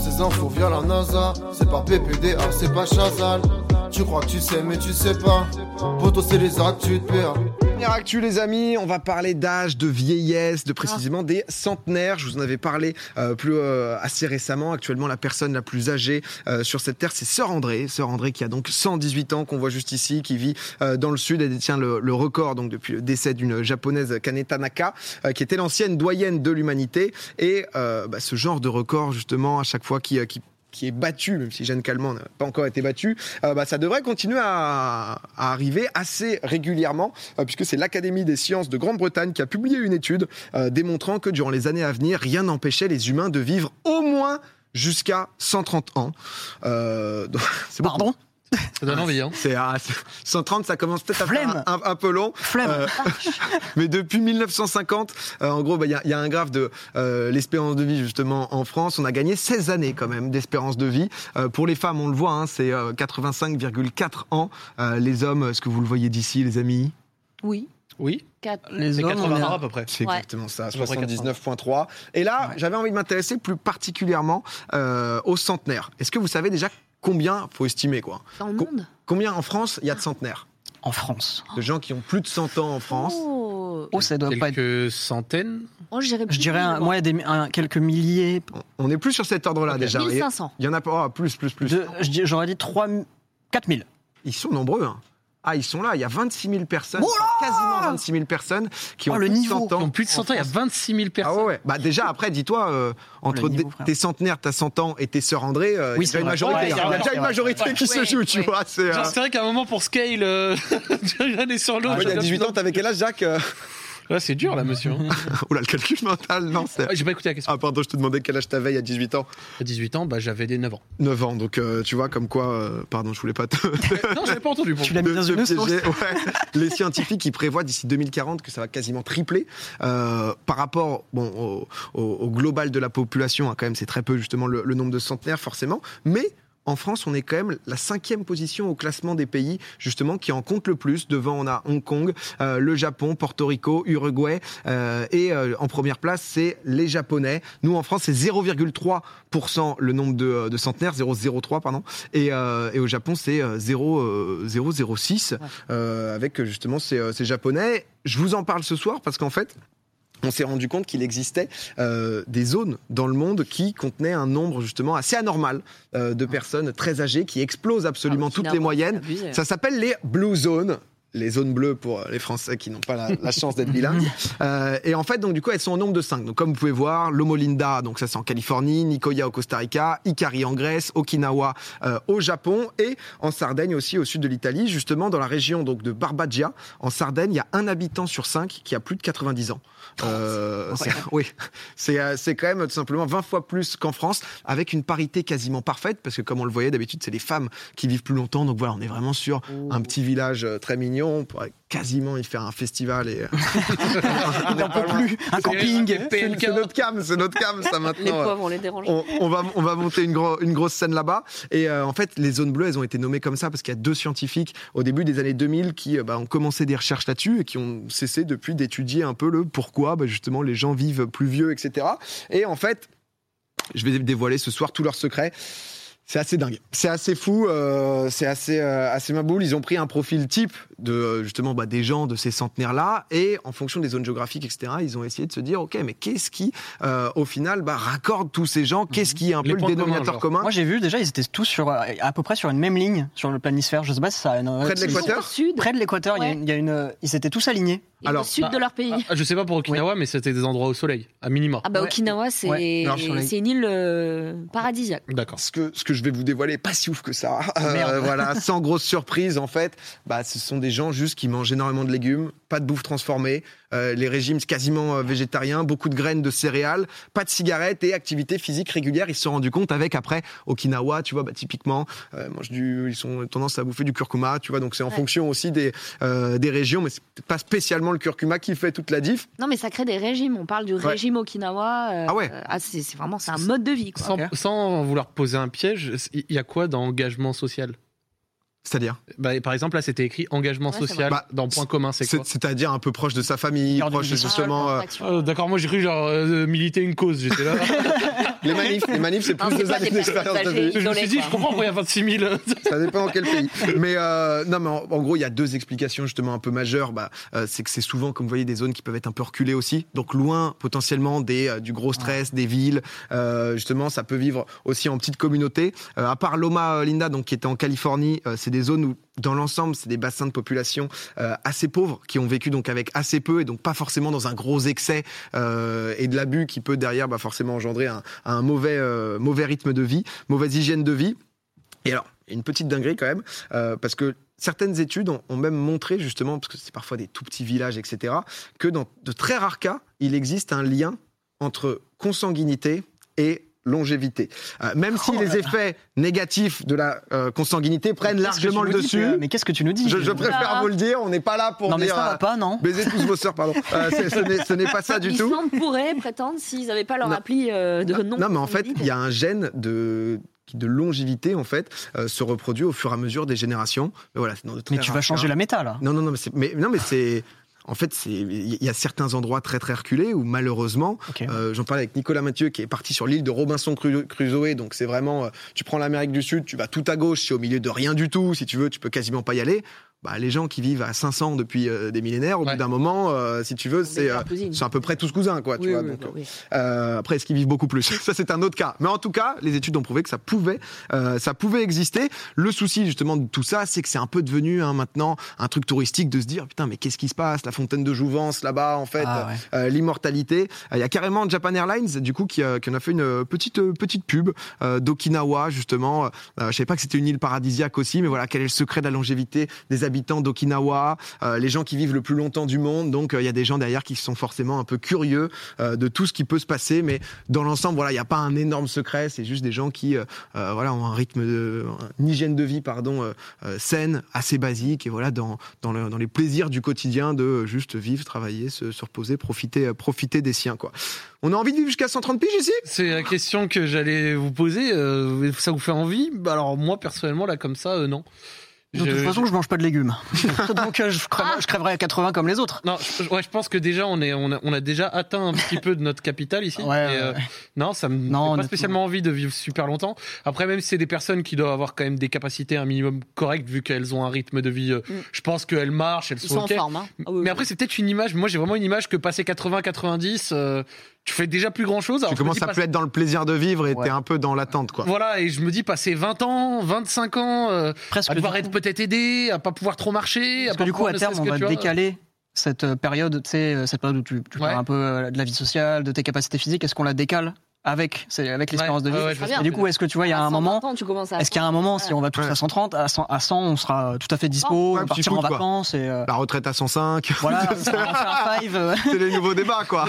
ces infos via la NASA. C'est pas PPDA, c'est pas Chazal. Tu crois que tu sais, mais tu sais pas. Poto, c'est les actes, tu te perds. Dernière actu, les amis, on va parler d'âge, de vieillesse, de précisément des centenaires. Je vous en avais parlé euh, plus euh, assez récemment. Actuellement, la personne la plus âgée euh, sur cette terre, c'est Sœur André. Sœur André qui a donc 118 ans, qu'on voit juste ici, qui vit euh, dans le sud. Elle détient le, le record donc depuis le décès d'une japonaise Kaneta Naka, euh, qui était l'ancienne doyenne de l'humanité. Et euh, bah, ce genre de record, justement, à chaque fois qui, qui qui est battu, même si Jeanne Calment n'a pas encore été battu, euh, bah, ça devrait continuer à, arriver assez régulièrement, euh, puisque c'est l'Académie des sciences de Grande-Bretagne qui a publié une étude euh, démontrant que durant les années à venir, rien n'empêchait les humains de vivre au moins jusqu'à 130 ans. Pardon? Ça donne envie, hein. C'est à 130, ça commence peut-être à faire Flemme. un, un peu long. Flemme. Euh, mais depuis 1950, euh, en gros, bah, il y, a- il y a un graphe de euh, l'espérance de vie justement en France. On a gagné 16 années quand même d'espérance de vie. Euh, pour les femmes, on le voit, hein, c'est euh, 85,4 ans. Euh, les hommes, est-ce que vous le voyez d'ici, les amis? Oui. Oui. Quatre. Les hommes, 80 on est ans à- peu près. C'est Ouais. exactement ça, À peu près 79,3. Et là, Ouais. j'avais envie de m'intéresser plus particulièrement euh, aux centenaires. Est-ce que vous savez déjà combien, faut estimer quoi, Dans le Co- monde combien en France il y a de centenaires en France. De gens qui ont plus de 100 ans en France Oh, Oh, ça doit pas être. Quelques centaines. Oh, je dirais, Je plus dirais, de un, moi, des, un- quelques milliers. On est plus sur cet ordre-là déjà. Et 1500. Il y en a pas oh, plus, plus, plus. je J'aurais dit 3, 4000. Ils sont nombreux. hein. Ah, ils sont là. Il y a 26 000 personnes, Oh quasiment 26 000 personnes qui ont Oh, le plus de niveau. 100 Qui ans. ont plus de 100 ans, il y a 26 000 Ah personnes. ouais, ouais. Bah déjà après, dis-toi euh, entre niveau, tes centenaires, t'as 100 ans et tes sœurs André, euh, Oui, il y a une majorité. Ouais, hein. déjà une majorité qui se Ouais, joue, tu ouais. vois. C'est. euh, vrai qu'à un moment, pour scale, euh, j'en ai sur l'autre. ouais, il y a 18 ans, t'avais quel âge, Jacques euh? Ouais, c'est dur, là, monsieur. hein. Oula, le calcul mental, non. c'est- J'ai pas écouté la question. Ah pardon, je te demandais quel âge t'avais il y a 18 ans. À 18 ans, bah, j'avais des 9 ans. 9 ans, donc euh, tu vois comme quoi, euh, pardon, je voulais pas te, non, j'avais pas entendu. Pour Tu l'as mis dans de une sauce. piéger. Ouais. Les scientifiques qui prévoient d'ici 2040 que ça va quasiment tripler euh, par rapport bon, au, au- au global de la population. hein, quand même, c'est très peu justement le, le nombre de centenaires forcément, mais en France, on est quand même la cinquième position au classement des pays justement qui en compte le plus. Devant, on a Hong Kong, euh, le Japon, Porto Rico, Uruguay, euh, et euh, en première place, c'est les Japonais. Nous, en France, c'est 0,3% le nombre de, de centenaires, 0,03 pardon, et, euh, et au Japon, c'est euh, 0, euh, 0,06 euh, avec euh, justement ces, euh, ces Japonais. Je vous en parle ce soir parce qu'en fait, on s'est rendu compte qu'il existait euh, des zones dans le monde qui contenaient un nombre justement assez anormal euh, de personnes très âgées qui explosent absolument Ah, toutes les moyennes. abusé. Ça s'appelle les Blue Zones. Les zones bleues pour les Français qui n'ont pas la, la chance d'être bilingues. Euh, et en fait, donc du coup, elles sont au nombre de 5. Donc comme vous pouvez voir, Lomo Linda, donc ça c'est en Californie, Nicoya au Costa Rica, Ikari en Grèce, Okinawa euh, au Japon et en Sardaigne aussi au sud de l'Italie, justement dans la région donc de Barbagia. En Sardaigne, il y a un habitant sur 5 qui a plus de 90 ans. Euh, c'est- oui, c'est c'est quand même tout simplement 20 fois plus qu'en France, avec une parité quasiment parfaite, parce que comme on le voyait d'habitude, c'est les femmes qui vivent plus longtemps. Donc voilà, on est vraiment sur un petit village très mignon. On pourrait quasiment y faire un festival et. on n'en peut plus. Un camping. C'est c'est notre cam, c'est notre cam ça Les maintenant. pauvres, on les dérange. On, on va, on va monter une, gros- une grosse scène là-bas. Et euh, en fait, les zones bleues, elles ont été nommées comme ça parce qu'il y a deux scientifiques au début des années 2000 qui euh, bah, ont commencé des recherches là-dessus et qui ont cessé depuis d'étudier un peu le pourquoi bah, justement les gens vivent plus vieux, etc. Et en fait, je vais dévoiler ce soir tous leurs secrets. C'est assez dingue. C'est assez fou. euh, c'est assez, euh, assez maboule. Ils ont pris un profil type de euh, justement bah, des gens de ces centenaires-là et en fonction des zones géographiques, etc. Ils ont essayé de se dire ok, mais qu'est-ce qui, euh, au final, bah, raccorde tous ces gens? Qu'est-ce qui est un Les peu le dénominateur commun? Moi, j'ai vu déjà, ils étaient tous sur, à peu près sur une même ligne sur le planisphère. Je sais pas si ça a une. Près de l'équateur? Près de l'équateur, il y a Ouais. une- il y a une. Ils étaient tous alignés. et Alors, au sud bah, de leur pays. Ah, je sais pas pour Okinawa, mais c'était des endroits au soleil, à minima. Ah bah Ouais. Okinawa, c'est Ouais. Une île euh, paradisiaque. D'accord. ce que, ce que je vais vous dévoiler pas si ouf que ça. Euh, Merde. voilà, sans grosse surprise, en fait, bah, ce sont des gens juste qui mangent énormément de légumes, pas de bouffe transformée, euh, les régimes quasiment euh, végétariens, beaucoup de graines, de céréales, pas de cigarettes et activité physique régulière. Ils se sont rendus compte avec après Okinawa, tu vois, bah, typiquement, euh, du, ils ont tendance à bouffer du curcuma, tu vois, donc c'est en Ouais. fonction aussi des, euh, des régions, mais c'est pas spécialement le curcuma qui fait toute la diff. Non mais ça crée des régimes. On parle du Ouais. régime Okinawa. euh, Ah ouais. euh, ah, c'est c'est vraiment c'est un mode de vie. Quoi. Sans, sans vouloir poser un piège, il y a quoi dans engagement social? C'est-à-dire Bah, par exemple, là, c'était écrit engagement Ouais, social dans point commun, c'est quoi C'est- C'est-à-dire un peu proche de sa famille, proche justement. euh, Euh, D'accord, moi j'ai cru genre euh, militer une cause, j'étais là. les manifs, les manifs, c'est plus c'est de pas années d'expérience de âgées. vie. je me suis dit, je comprends pourquoi il y a 26 000. Ça dépend dans quel pays. Mais euh, non, mais en, en gros, il y a deux explications justement un peu majeures. Bah, euh, c'est que c'est souvent, comme vous voyez, des zones qui peuvent être un peu reculées aussi. Donc loin potentiellement des euh, du gros stress, des villes. Euh, justement, ça peut vivre aussi en petite communauté. Euh, à part Loma euh, Linda, donc qui était en Californie, euh, c'est des zones où dans l'ensemble, c'est des bassins de population euh, assez pauvres qui ont vécu donc avec assez peu et donc pas forcément dans un gros excès euh, et de l'abus qui peut derrière bah, forcément engendrer un, mauvais euh, mauvais rythme de vie, mauvaise hygiène de vie. Et alors, une petite dinguerie quand même, parce que certaines études ont même montré justement, parce que c'est parfois des tout petits villages, etc., que dans de très rares cas, il existe un lien entre consanguinité et longévité. Euh, même si Oh les là. effets négatifs de la euh, consanguinité prennent largement le dis, dessus, Mais qu'est-ce que tu nous dis je, je préfère Ah. vous le dire, on n'est pas là pour Non mais ça euh, va pas, non Baiser tous vos sœurs, pardon. Euh, ce n'est- pas ça du tout. L'Islande pourrait prétendre s'ils n'avaient pas leur Non. appli euh, de non. Non, mais en fait, il y a un gène de qui de longévité en fait euh, se reproduit au fur et à mesure des générations. Mais voilà, c'est dans de très Mais tu vas changer cas. la méta là. Non, non, non, mais c'est, mais, non, mais c'est. En fait, il y a certains endroits très très reculés où malheureusement, euh, j'en parlais avec Nicolas Mathieu qui est parti sur l'île de Robinson Cru- Crusoe, donc c'est vraiment, euh, tu prends l'Amérique du Sud, tu vas tout à gauche, c'est au milieu de rien du tout, si tu veux, tu peux quasiment pas y aller. Bah, les gens qui vivent à 500 depuis euh, des millénaires, au Ouais. bout d'un moment, euh, si tu veux, c'est, euh, à peu près tous cousins, quoi. tu Oui, vois, oui, donc, bah oui. euh, après, est-ce qu'ils vivent beaucoup plus? Ça, c'est un autre cas. Mais en tout cas, les études ont prouvé que ça pouvait, euh, ça pouvait exister. Le souci justement de tout ça, c'est que c'est un peu devenu hein, maintenant un truc touristique de se dire putain, mais qu'est-ce qui se passe? La fontaine de Jouvence là-bas, en fait, Ah ouais. euh, l'immortalité. Euh, Il y a carrément Japan Airlines, du coup, qui, euh, qui en a fait une euh, petite euh, petite pub euh, d'Okinawa justement. Euh, je savais pas que c'était une île paradisiaque aussi, mais voilà, quel est le secret de la longévité des habitants d'Okinawa Euh, Les gens qui vivent le plus longtemps du monde. Donc, euh, il y a des gens derrière qui sont forcément un peu curieux euh, de tout ce qui peut se passer, mais dans l'ensemble, voilà, il n'y a pas un énorme secret. C'est juste des gens qui, voilà, ont un rythme une hygiène de vie, pardon, saine, assez basique, et voilà, dans dans, le- dans les plaisirs du quotidien de juste vivre, travailler, se, se reposer, profiter, profiter des siens, quoi. On a envie de vivre jusqu'à 130 piges ici? C'est la question que j'allais vous poser. ça vous fait envie? Bah Alors, moi, personnellement, là, comme ça, non. De Je- toute façon, je mange pas de légumes. Donc euh, je, crèverai, je crèverai à 80 comme les autres. Non, je, ouais, je pense que déjà on est, on a, on a déjà atteint un petit peu de notre capital ici. Ouais, euh, ouais. non, ça me Non, fait pas spécialement envie de vivre super longtemps. Après, même si c'est des personnes qui doivent avoir quand même des capacités un minimum correctes vu qu'elles ont un rythme de vie, euh, Mm. je pense qu'elles marchent, elles Ils sont, sont en ok. forme. Hein. Ah oui, Mais oui. après, c'est peut-être une image. Moi, j'ai vraiment une image que passer 80-90, euh, tu fais déjà plus grand chose. Tu commences à plus être dans le plaisir de vivre et Ouais. t'es un peu dans l'attente, quoi. Voilà, et je me dis, passer 20 ans, 25 ans, euh, Presque. à devoir être peut-être aidé, à pas pouvoir trop marcher. Parce pas que du coup, à ne terme, on va décaler cette période, tu sais, euh, cette période où tu, tu Ouais. parles un peu euh, de la vie sociale, de tes capacités physiques. Est-ce qu'on la décale? Avec, c'est avec l'expérience de vie ouais, Et du coup, est-ce que tu vois, il y a un moment, 120 ans, tu commences à est-ce qu'il y a un moment, si on va tous Ouais. à 130, à 100, à 100, on sera tout à fait dispo, petit partir en quoi. vacances et euh, La retraite à 105, voilà, on euh. c'est les nouveaux débats, quoi.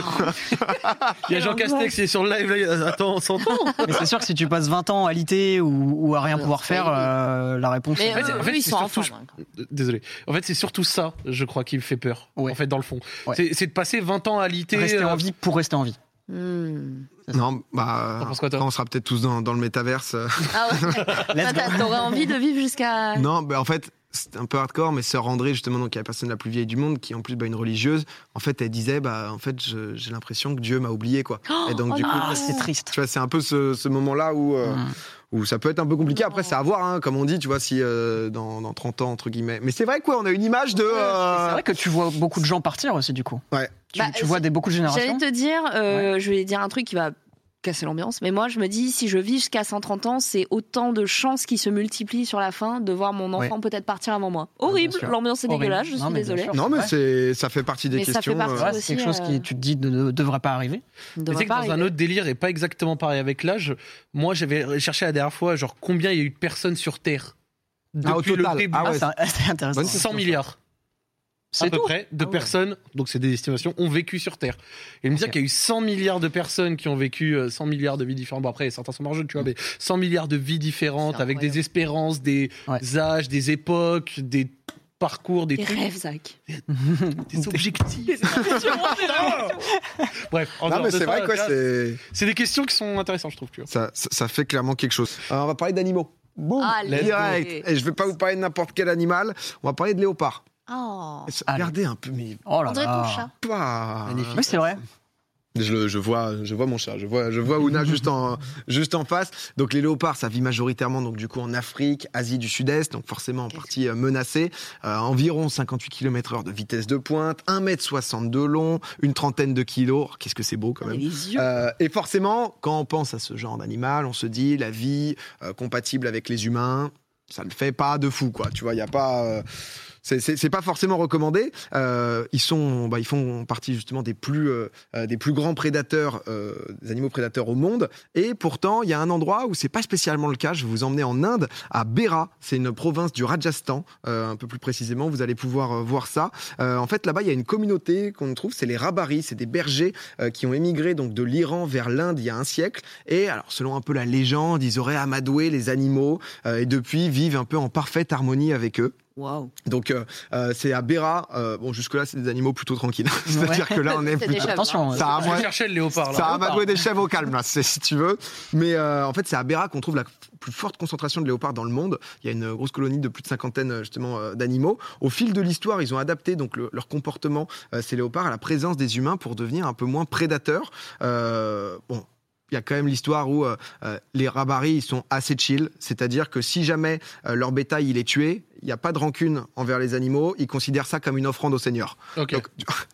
Il y a Jean Castex qui est sur le live. Là, attends, on s'entend. Mais c'est sûr que si tu passes 20 ans à l'iter ou, ou à rien pouvoir faire, euh, la réponse Mais est- En fait, ils sont en hein. Désolé. En fait, c'est surtout ça, je crois, qui me fait peur. En fait, dans le fond, c'est de passer 20 ans à l'IT. rester euh, en vie pour rester en vie. Hmm. Non, bah. Quoi, après, on sera peut-être tous dans, dans le métaverse. euh. Ah ouais. T'aurais envie de vivre jusqu'à. Non, bah, en fait, c'est un peu hardcore, mais sœur André, justement, donc, qui est la personne la plus vieille du monde, qui en plus, bah, une religieuse, en fait, elle disait, bah, en fait, j'ai l'impression que Dieu m'a oublié, quoi. Et donc, oh du coup. Ah, c'est triste. tu vois, c'est un peu ce, ce moment-là où, euh, Mm. où ça peut être un peu compliqué. Après, c'est à voir, hein, comme on dit, tu vois, si euh, dans, dans 30 ans, entre guillemets. Mais c'est vrai quoi, on a une image de. euh, C'est vrai que tu vois beaucoup de gens partir aussi, du coup. Ouais. Tu, Bah, tu vois des, beaucoup de J'allais générations. te dire, euh, je vais dire un truc qui va casser l'ambiance, mais moi je me dis, si je vis jusqu'à 130 ans, c'est autant de chances qui se multiplient sur la fin de voir mon enfant peut-être partir avant moi. Horrible, bien sûr. l'ambiance est Horrible. dégueulasse, je Non, suis désolée. sûr. Non, mais Ouais. c'est, ça fait partie des Mais ça questions. fait partie euh, c'est aussi, quelque chose euh, qui, tu te dis, ne, ne devrait pas arriver. Mais devrait tu sais que pas dans un autre délire et pas exactement pareil avec l'âge, moi j'avais cherché la dernière fois genre combien il y a eu de personnes sur Terre depuis Ah, au total. le début. Ah ouais. Ah, c'est c'est intéressant. Bonne 100 milliards. C'est à peu tout près de Ah ouais. personnes, donc c'est des estimations, ont vécu sur Terre. Et me dire qu'il y a eu 100 milliards de personnes qui ont vécu euh, 100 milliards de vies différentes. Bon après certains sont margeux, tu vois, mais 100 milliards de vies différentes avec des espérances, des Ouais. âges, des époques, des parcours, des, Des trucs, rêves, Zach. des objectifs. Bref, en Non, mais c'est vrai, quoi, c'est. c'est des questions qui sont intéressantes, je trouve. Tu vois. Ça, ça, ça fait clairement quelque chose. Alors, on va parler d'animaux. Boum, Allez. direct. Et je vais pas vous parler de n'importe quel animal, on va parler de léopard. Oh. Regardez un peu, mais Oh là ton là. chat. pas. Oui, c'est vrai. Je, le- je vois, je vois mon chat, je vois, je vois Ouna juste en, juste en face. Donc les léopards, ça vit majoritairement donc du coup en Afrique, Asie du Sud-Est, donc forcément en partie euh, menacée. Euh, environ 58 km/h de vitesse de pointe, 1m60 de long, une trentaine de kilos. Oh, Qu'est-ce que c'est beau quand même. Les yeux. Euh, et forcément, quand on pense à ce genre d'animal, on se dit la vie euh, compatible avec les humains, ça ne fait pas de fou, quoi. Tu vois, il y a pas. C'est- pas forcément recommandé. Euh, ils sont, bah, ils font partie justement des plus, euh, euh, des plus grands prédateurs, euh, des animaux prédateurs au monde. Et pourtant, il y a un endroit où c'est pas spécialement le cas. Je vais vous emmener en Inde, à Bera. C'est une province du Rajasthan, euh, un peu plus précisément. Vous allez pouvoir euh, voir ça. En fait, là-bas, il y a une communauté qu'on trouve, c'est les Rabaris. C'est des bergers qui ont émigré donc de l'Iran vers l'Inde il y a un siècle. Et alors, selon un peu la légende, ils auraient amadoué les animaux et depuis vivent un peu en parfaite harmonie avec eux. Waouh. Donc euh, euh, c'est à Bera. Euh, bon, jusque là, c'est des animaux plutôt tranquilles. C'est-à-dire que là, on est C'est plus. des chèvres, Attention. Ça a cherchais le léopard là. ça a amadoué des chèvres au calme, là, c'est- si tu veux. Mais euh, en fait, c'est à Bera qu'on trouve la plus forte concentration de léopards dans le monde. Il y a une grosse colonie de plus de cinquantaine euh, justement euh, d'animaux. Au fil de l'histoire, ils ont adapté donc le- leur comportement, euh, ces léopards, à la présence des humains pour devenir un peu moins prédateurs. Euh, bon. Il y a quand même l'histoire où euh, euh, les rabaris ils sont assez chill, c'est-à-dire que si jamais euh, leur bétail il est tué, il n'y a pas de rancune envers les animaux, ils considèrent ça comme une offrande au Seigneur. Ok. Donc,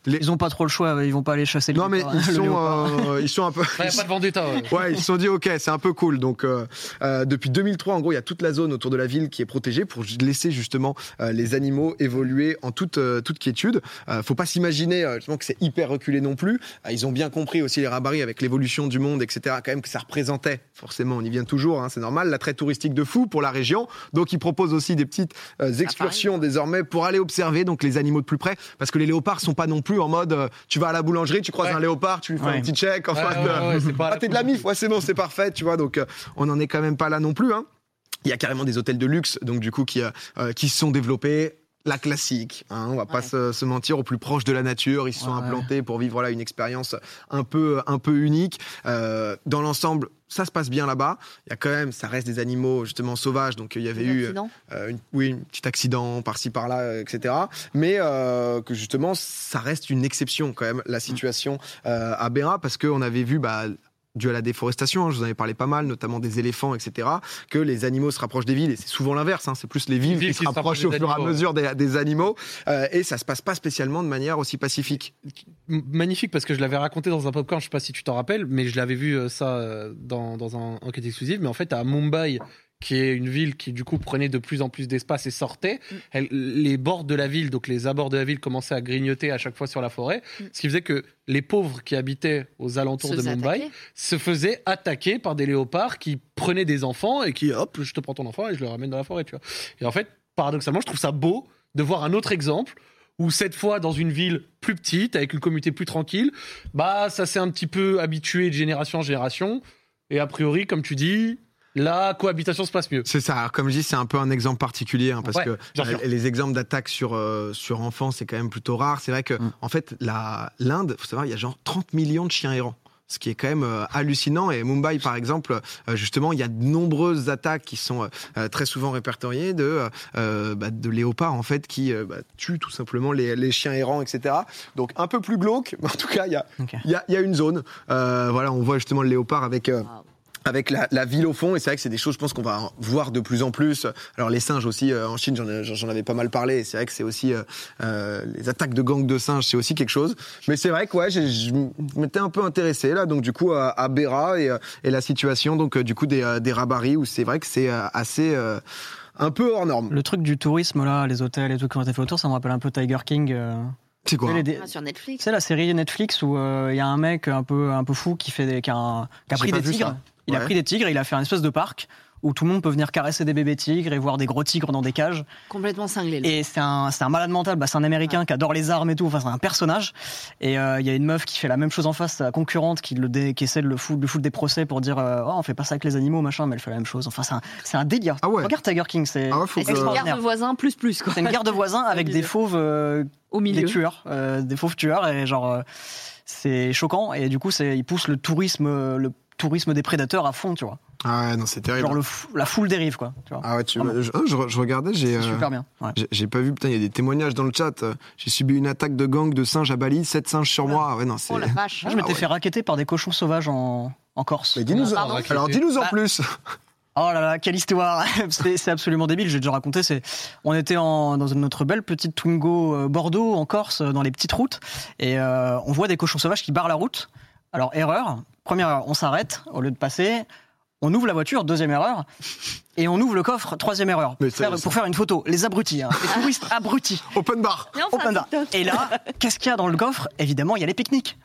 les- Ils ont pas trop le choix, ils vont pas aller chasser le non mais ils sont, euh, ils sont un peu. Il n'y a pas de vendetta. ouais. Ouais, ils se sont dit ok, c'est un peu cool. Donc euh, euh, depuis 2003, en gros, il y a toute la zone autour de la ville qui est protégée pour laisser justement euh, les animaux évoluer en toute euh, toute quiétude. Euh, faut pas s'imaginer euh, que c'est hyper reculé non plus. Euh, ils ont bien compris aussi les rabaris avec l'évolution du monde, etc. Quand même que ça représentait forcément, on y vient toujours, hein, c'est normal, l'attrait touristique de fou pour la région. Donc ils proposent aussi des petites excursions désormais pour aller observer donc les animaux de plus près, parce que les léopards sont pas non plus en mode euh, tu vas à la boulangerie, tu croises Ouais. un léopard, tu lui fais Ouais. un petit check, en Ouais, face ouais, de- ouais, c'est pas ah, t'es de la mif, ouais, c'est bon, c'est parfait, tu vois. Donc, euh, on n'en est quand même pas là non plus. Hein. Il y a carrément des hôtels de luxe, donc du coup, qui, euh, euh, qui se sont développés. La classique, hein, on va pas Ouais. se, se mentir, au plus proche de la nature, ils se sont Ouais. implantés pour vivre là une expérience un peu un peu unique. Euh, dans l'ensemble, ça se passe bien là-bas. Il y a quand même, ça reste des animaux justement sauvages, donc il y avait eu Accident. euh, une, oui, un petit accident par-ci par-là, euh, etc. Mais euh, que justement, ça reste une exception quand même la situation euh, à Béra parce qu'on avait vu. Bah, dû à la déforestation, hein, je vous en avais parlé pas mal, notamment des éléphants, etc., que les animaux se rapprochent des villes, et c'est souvent l'inverse, hein, c'est plus les villes villes qui qui se se rapprochent au fur et à mesure des, des animaux, euh, et ça se passe pas spécialement de manière aussi pacifique. Magnifique parce que je l'avais raconté dans un popcorn, je sais pas si tu t'en rappelles, mais je l'avais vu euh, ça euh, dans, dans un enquête exclusive. Mais en fait, à Mumbai, qui est une ville qui du coup prenait de plus en plus d'espace et sortait, Mm. elle- les bords de la ville, donc les abords de la ville, commençaient à grignoter à chaque fois sur la forêt, Mm. ce qui faisait que les pauvres qui habitaient aux alentours Se de Mumbai attaquer. se faisaient attaquer par des léopards qui prenaient des enfants et qui hop, je te prends ton enfant et je le ramène dans la forêt, tu vois. Et en fait, paradoxalement, je trouve ça beau de voir un autre exemple où cette fois dans une ville plus petite avec une communauté plus tranquille, bah ça s'est un petit peu habitué de génération en génération et a priori comme tu dis, la cohabitation se passe mieux. C'est ça. Alors, comme je dis, c'est un peu un exemple particulier hein, parce Ouais, que euh, les exemples d'attaques sur euh, sur enfants, c'est quand même plutôt rare. C'est vrai que Mm. en fait, la l'Inde, faut savoir, il y a genre 30 millions de chiens errants. Ce qui est quand même euh, hallucinant. Et Mumbai, par exemple, justement, il y a de nombreuses attaques qui sont très souvent répertoriées de, euh, bah, de léopards, en fait, qui bah, tuent tout simplement les, les chiens errants, etc. Donc, un peu plus glauque, mais en tout cas, il y a, il y a, il y a une zone. Euh, voilà, on voit justement le léopard avec. euh. Avec la, la ville au fond. Et c'est vrai que c'est des choses, je pense qu'on va voir de plus en plus. Alors les singes aussi, euh, en Chine, j'en ai- j'en avais pas mal parlé. Et c'est vrai que c'est aussi euh, euh, les attaques de gangs de singes, c'est aussi quelque chose. Mais c'est vrai que ouais, je m'étais un peu intéressé là, donc du coup à, à Béra et, euh, et la situation donc euh, du coup des, des rabaris où c'est vrai que c'est assez euh, un peu hors norme. Le truc du tourisme, là, les hôtels et tout qui ont été fait autour, ça me rappelle un peu Tiger King. C'est quoi les Ah, sur Netflix. C'est la série Netflix où euh, il y a un mec un peu, un peu fou qui, fait des, qui a, un- qui a J'ai pris des tigres. ça. Il a pris des tigres, il a fait un espèce de parc où tout le monde peut venir caresser des bébés tigres et voir des gros tigres dans des cages. Complètement cinglé. là. Et c'est un, c'est un malade mental, bah, c'est un américain qui adore les armes et tout, enfin c'est un personnage. Et euh, il y a une meuf qui fait la même chose en face, sa concurrente qui, le dé- qui essaie de le foutre, de lui foutre des procès pour dire euh, oh, on fait pas ça avec les animaux, machin, mais elle fait la même chose. Enfin c'est un, c'est un délire. Ah ouais. Regarde Tiger King, c'est Ah ouais, faut Et que- c'est une garde extraordinaire. de voisins plus plus quoi. c'est une guerre de voisins avec des fauves, euh, Au des milieu. tueurs, euh, des fauves tueurs et genre euh, c'est choquant et du coup c'est il pousse le tourisme, euh, le tourisme des prédateurs à fond, tu vois. Ah ouais, non, c'est terrible. Genre le la foule dérive, quoi. Tu vois. Ah ouais, tu, Vraiment. je, je- je regardais, j'ai. Euh, super bien. ouais. J'ai- pas vu, putain, il y a des témoignages dans le chat. Euh, J'ai subi une attaque de gang de singes à Bali, 7 singes sur moi. Ah Ouais, non, c'est. Oh la vache. Moi, je m'étais ouais. fait raqueter par des cochons sauvages en, en Corse. Mais dis-nous, Pardon alors dis-nous en Bah, plus. Oh là là, quelle histoire C'est absolument débile, j'ai déjà raconté. C'est, on était en, dans notre belle petite Twingo euh, Bordeaux en Corse, euh, dans les petites routes, et euh, on voit des cochons sauvages qui barrent la route. Alors erreur, première erreur, on s'arrête au lieu de passer. On ouvre la voiture, deuxième erreur, et on ouvre le coffre, troisième erreur, pour faire, ça- pour faire une photo. Les abrutis, hein, les touristes abrutis. Open bar. Enfin, Open bar. Et là, qu'est-ce qu'il y a dans le coffre? Évidemment, il y a les pique-niques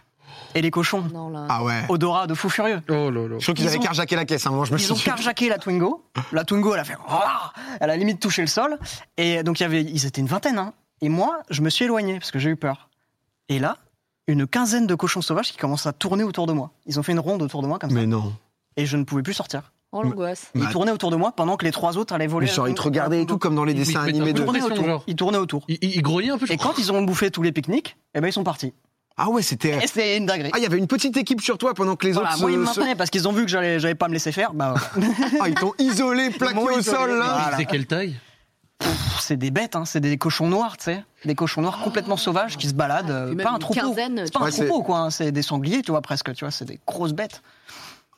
et les cochons. Non, là. Ah ouais. Odorat de fou furieux. Oh là là. Je trouve qu'ils Ils avaient ont- carjacké la caisse. hein. Moi, je me Ils ont carjacké la Twingo. La Twingo, elle a fait. Elle a limite touché le sol. Et donc, il y avait, ils étaient une vingtaine. hein. Et moi, je me suis éloigné parce que j'ai eu peur. Et là, une quinzaine de cochons sauvages qui commencent à tourner autour de moi. Ils ont fait une ronde autour de moi comme ça. Mais non. Et je ne pouvais plus sortir. Oh l'angoisse. Ils Bah, tournaient autour de moi pendant que les trois autres allaient voler. Mais genre, ils te regardaient et tout, comme dans les Ils- dessins ils animés de. Ils tournaient autour. Ils tournaient autour. Il, il, il grognait un peu, je Et crois. quand ils ont bouffé tous les pique-niques, eh ben ils sont partis. Ah ouais, c'était. Et c'est une dinguerie. Ah, il y avait une petite équipe sur toi pendant que les Voilà, autres. moi, ils se- me se- maintenaient parce qu'ils ont vu que j'allais, j'allais pas me laisser faire. Bah. Ah, ils t'ont isolé, plaqué au isolé, sol là. voilà. Ils quelle taille? C'est des bêtes, hein, c'est des cochons noirs, tu sais. Des cochons noirs complètement sauvages qui se baladent. euh, pas un une troupeau. quinzaine, C'est pas un c'est- troupeau, quoi. hein, C'est des sangliers, tu vois, presque. Tu vois, c'est des grosses bêtes.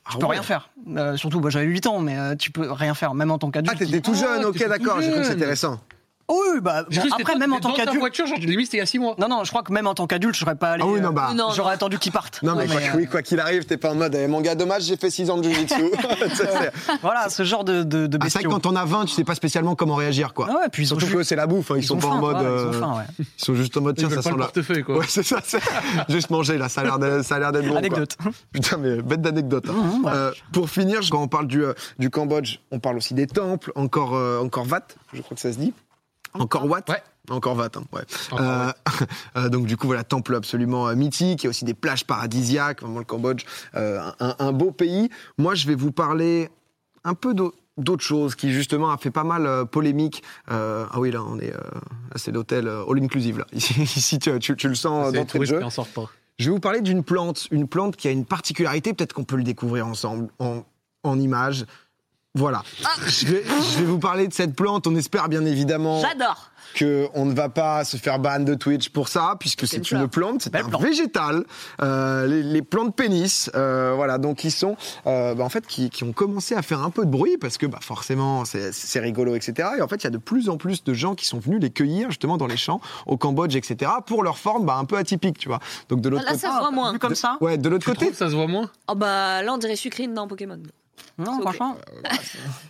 Ah Tu peux ouais. rien faire. Euh, surtout, bah, j'avais 8 ans, mais euh, tu peux rien faire, même en tant qu'adulte. Ah, t'étais tout jeune, Ah, ok, t'étais tout d'accord, j'ai cru que jeune. c'était récent. Oui, bah, bon, après, même en tant ta qu'adulte. voiture, genre, limite, il y a 6 mois. Non, non, je crois que même en tant qu'adulte, je serais pas allé. Ah oui, non, euh, bah. Non, J'aurais attendu qu'ils partent. Non, mais, Ouais, quoi, euh, oui, quoi qu'il arrive, t'es pas en mode, eh, mon gars, dommage, j'ai fait 6 ans de jujitsu. Voilà, ce genre de, de, de Ah, c'est vrai que quand on a 20, tu sais pas spécialement comment réagir, quoi. Ah ouais, puis Surtout que c'est la bouffe, hein, ils, sont ont pas en mode. ouais, euh, Ils ont faim, ouais. ils sont juste en mode, Ils tiens, ça sent le là. portefeuille, quoi. Ouais, c'est ça, c'est juste manger là, ça a l'air de- ça a l'air d'être bon. Anecdote. Putain, mais bête d'anecdote. hein. Euh, pour finir, quand on parle du, Cambodge, on parle aussi des temples, encore, euh, encore Wat, je crois que ça se dit. Encore Wat Ouais. Encore Wat, hein, ouais. Encore Euh, euh, donc du coup, voilà, temple absolument euh, mythique. Il y a aussi des plages paradisiaques. Vraiment, le Cambodge, euh, un, un beau pays. Moi, je vais vous parler un peu d'au- d'autre chose qui justement a fait pas mal polémique. Ah oui, là, on est, c'est l'hôtel all inclusive là. Ici, ici, tu, tu- tu le sens de touristes jeu. pas. Je vais vous parler d'une plante, une plante qui a une particularité, peut-être qu'on peut le découvrir ensemble en, en images. Voilà. Je, vais, je vais vous parler de cette plante. On espère bien évidemment J'adore. qu'on ne va pas se faire ban de Twitch pour ça, puisque C'est une une plante, c'est un plante. végétal. Euh, les, les plantes pénis, euh, voilà, donc ils sont, euh, bah, en fait, qui, qui ont commencé à faire un peu de bruit parce que, bah, forcément, c'est c'est rigolo, etc. Et en fait, il y a de plus en plus de gens qui sont venus les cueillir justement dans les champs au Cambodge, etc. Pour leur forme, bah, un peu atypique, tu vois. Donc de l'autre Là, côté. ça se voit moins. Comme ça Ouais, de l'autre côté, trouves ça se voit moins Oh bah là, on dirait sucrine dans Pokémon. Non, franchement.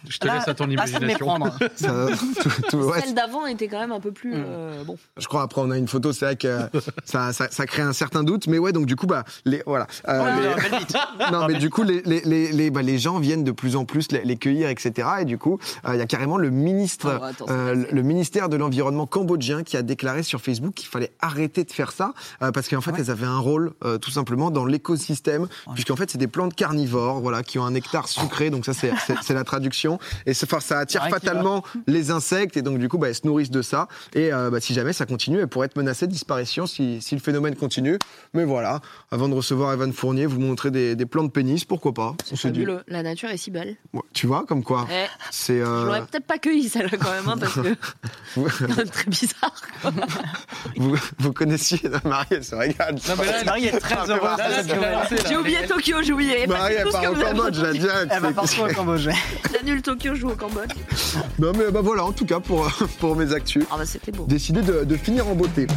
Je te là- laisse à ton là, imagination. méprendre. ça- tout- tout- ouais, Celle d'avant était quand même un peu plus Mm. euh, bon. Je crois après on a une photo, c'est vrai que ça, ça, ça crée un certain doute, mais ouais donc du coup bah les voilà. Euh, Ouais, les- bite. non mais du coup les les, les, les, bah, les gens viennent de plus en plus les, les cueillir etc et du coup euh, il y a carrément le ministre Oh, attends, euh, passé. le ministère de l'environnement cambodgien qui a déclaré sur Facebook qu'il fallait arrêter de faire ça euh, parce qu'en fait Ouais. elles avaient un rôle euh, tout simplement dans l'écosystème puisqu'en fait c'est des plantes carnivores voilà qui ont un nectar sucré donc ça c'est la traduction. Et c'est- enfin, ça attire fatalement les insectes et donc du coup bah, elles se nourrissent de ça. Et euh, bah, si jamais ça continue elles pourraient être menacées de disparition si, si le phénomène continue. Mais voilà. Avant de recevoir Evan Fournier vous montrer des, des plantes pénis pourquoi pas? On se dit. La nature est si belle. Ouais, tu vois comme quoi Eh, c'est Je euh, l'aurais peut-être pas cueilli celle-là quand même, hein, parce que c'est très bizarre. vous, vous connaissiez Marie elle se régale Non, mais là, Marie est très Ah, heureuse de. J'ai oublié Tokyo, j'ai oublié. Marie elle part avez Cambodge là direct Elle va partout au Cambodge. J'annule Tokyo, je joue au Cambodge. non mais bah voilà en tout cas pour, pour mes actus Ah bah c'était beau. décidé de, de finir en beauté